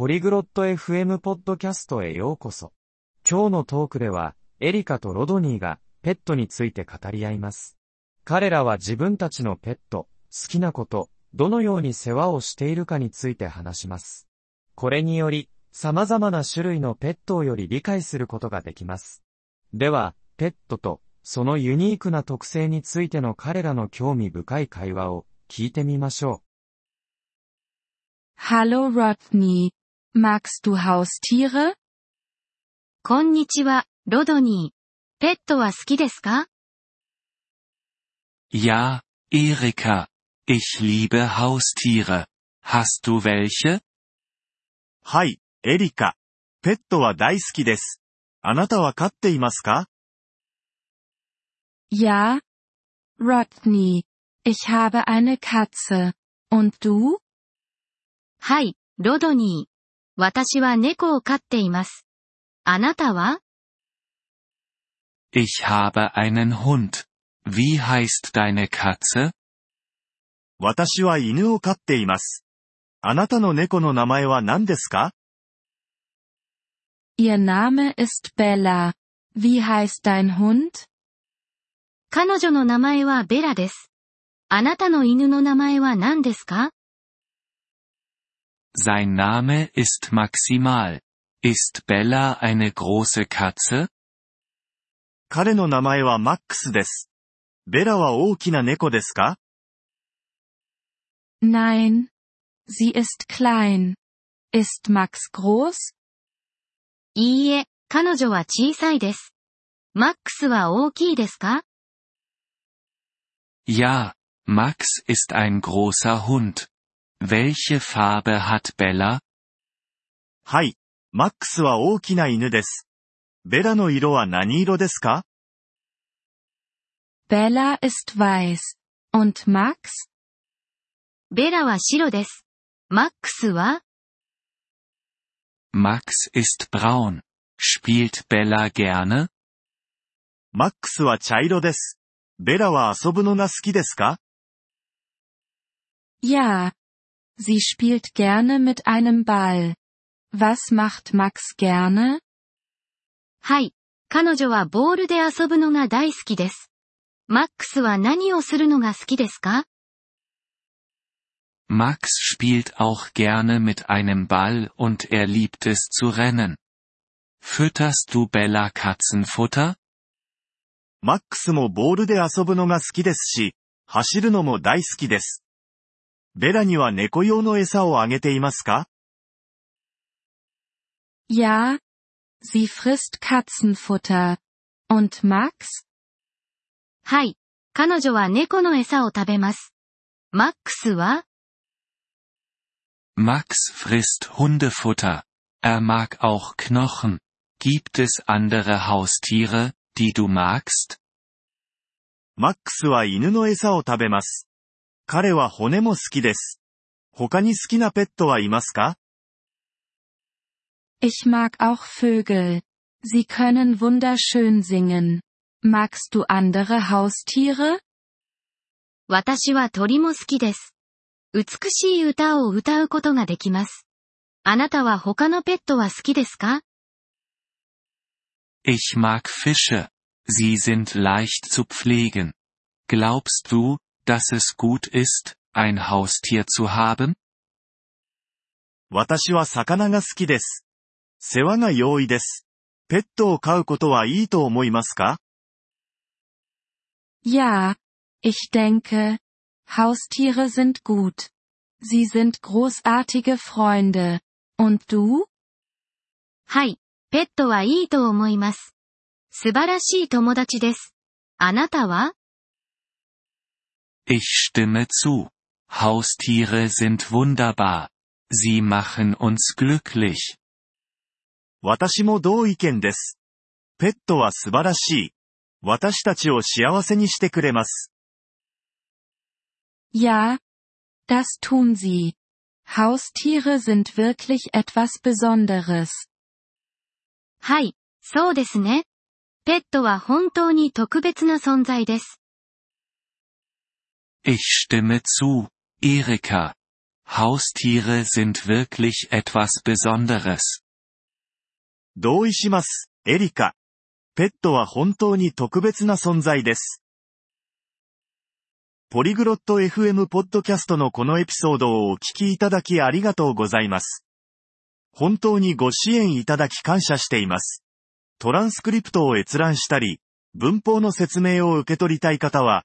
ポリグロット FM ポッドキャストへようこそ。今日のトークでは、エリカとロドニーがペットについて語り合います。彼らは自分たちのペット、好きなこと、どのように世話をしているかについて話します。これにより、様々な種類のペットをより理解することができます。では、ペットとそのユニークな特性についての彼らの興味深い会話を聞いてみましょう。Hallo Rodney. Magst du Haustiere? こんにちは、ロドニー。ペットは好きですか Ja, Erika. Ich liebe Haustiere. Hast du welche? はい、エリカ。ペットは大好きです。あなたは飼っていますか Ja, Rodney. Ich habe eine Katze. Und du? はい、ロドニー。 私は猫を飼っています。あなたは Ich habe einen Hund. Wie heißt deine Katze? 私は犬を飼っています。あなたの猫の名前は何ですか Ihr Name ist Bella. Wie heißt dein Hund? 彼女の名前はベラです。あなたの犬の名前は何ですか Sein Name ist Maximal. Ist Bella eine große Katze? 彼の名前はマックスです。ベラは大きな猫ですか Nein. Sie ist klein. Ist Max groß? いいえ、彼女は小さいです。マックスは大きいですか Ja, Max ist ein großer Hund. Welche Farbe hat Bella? はい。マックスは大きな犬です。ベラの色は何色ですか Bella ist weiß. Und Max? ベラは白です。マックスは Max ist braun. Spielt Bella gerne? マックスは茶色です。ベラは遊ぶのが好きですか Ja, Sie spielt gerne mit einem Ball. Was macht Max gerne? はい。彼女はボールで遊ぶのが大好きです。マックスは何をするのが好きですか Max spielt auch gerne mit einem Ball und er liebt es zu rennen. Fütterst du Bella Katzenfutter? マックスもボールで遊ぶのが好きですし、走るのも大好きです。 ベラには猫用の餌をあげていますか Ja, sie frisst Katzenfutter. Und Max? はい。彼女は猫の餌を食べます。マックスは Max frisst Hundefutter. Er mag auch Knochen. Gibt es andere Haustiere, die du magst? マックスは犬の餌を食べます。 彼は骨も好きです。他に好きなペットはいますか Ich mag auch Vögel. Sie können wunderschön singen. Magst du andere Haustiere? 私は鳥も好きです。美しい歌を歌うことができます。あなたは他のペットは好きですか Ich mag Fische. Sie sind leicht zu pflegen. Glaubst du, dass es gut ist, ein Haustier zu haben? 私は魚が好きです。世話が容易です。ペットを飼うことはいいと思いますか Ja, ich denke, Haustiere sind gut. Sie sind großartige Freunde. Und du? はい、ペットはいいと思います。素晴らしい友達です。あなたは Ich stimme zu. Haustiere sind wunderbar. Sie machen uns glücklich. 私も同意見です。ペットは素晴らしい。私たちを幸せにしてくれます。Ja, das tun sie. Haustiere sind wirklich etwas Besonderes. はい、そうですね。ペットは本当に特別な存在です。Ich stimme zu, Erika. Haustiere sind wirklich etwas Besonderes. 同意します、エリカ。ペットは本当に特別な存在です。ポリグロット FM ポッドキャストのこのエピソードをお聞きいただきありがとうございます。本当にご支援いただき感謝しています。トランスクリプトを閲覧したり、文法の説明を受け取りたい方は、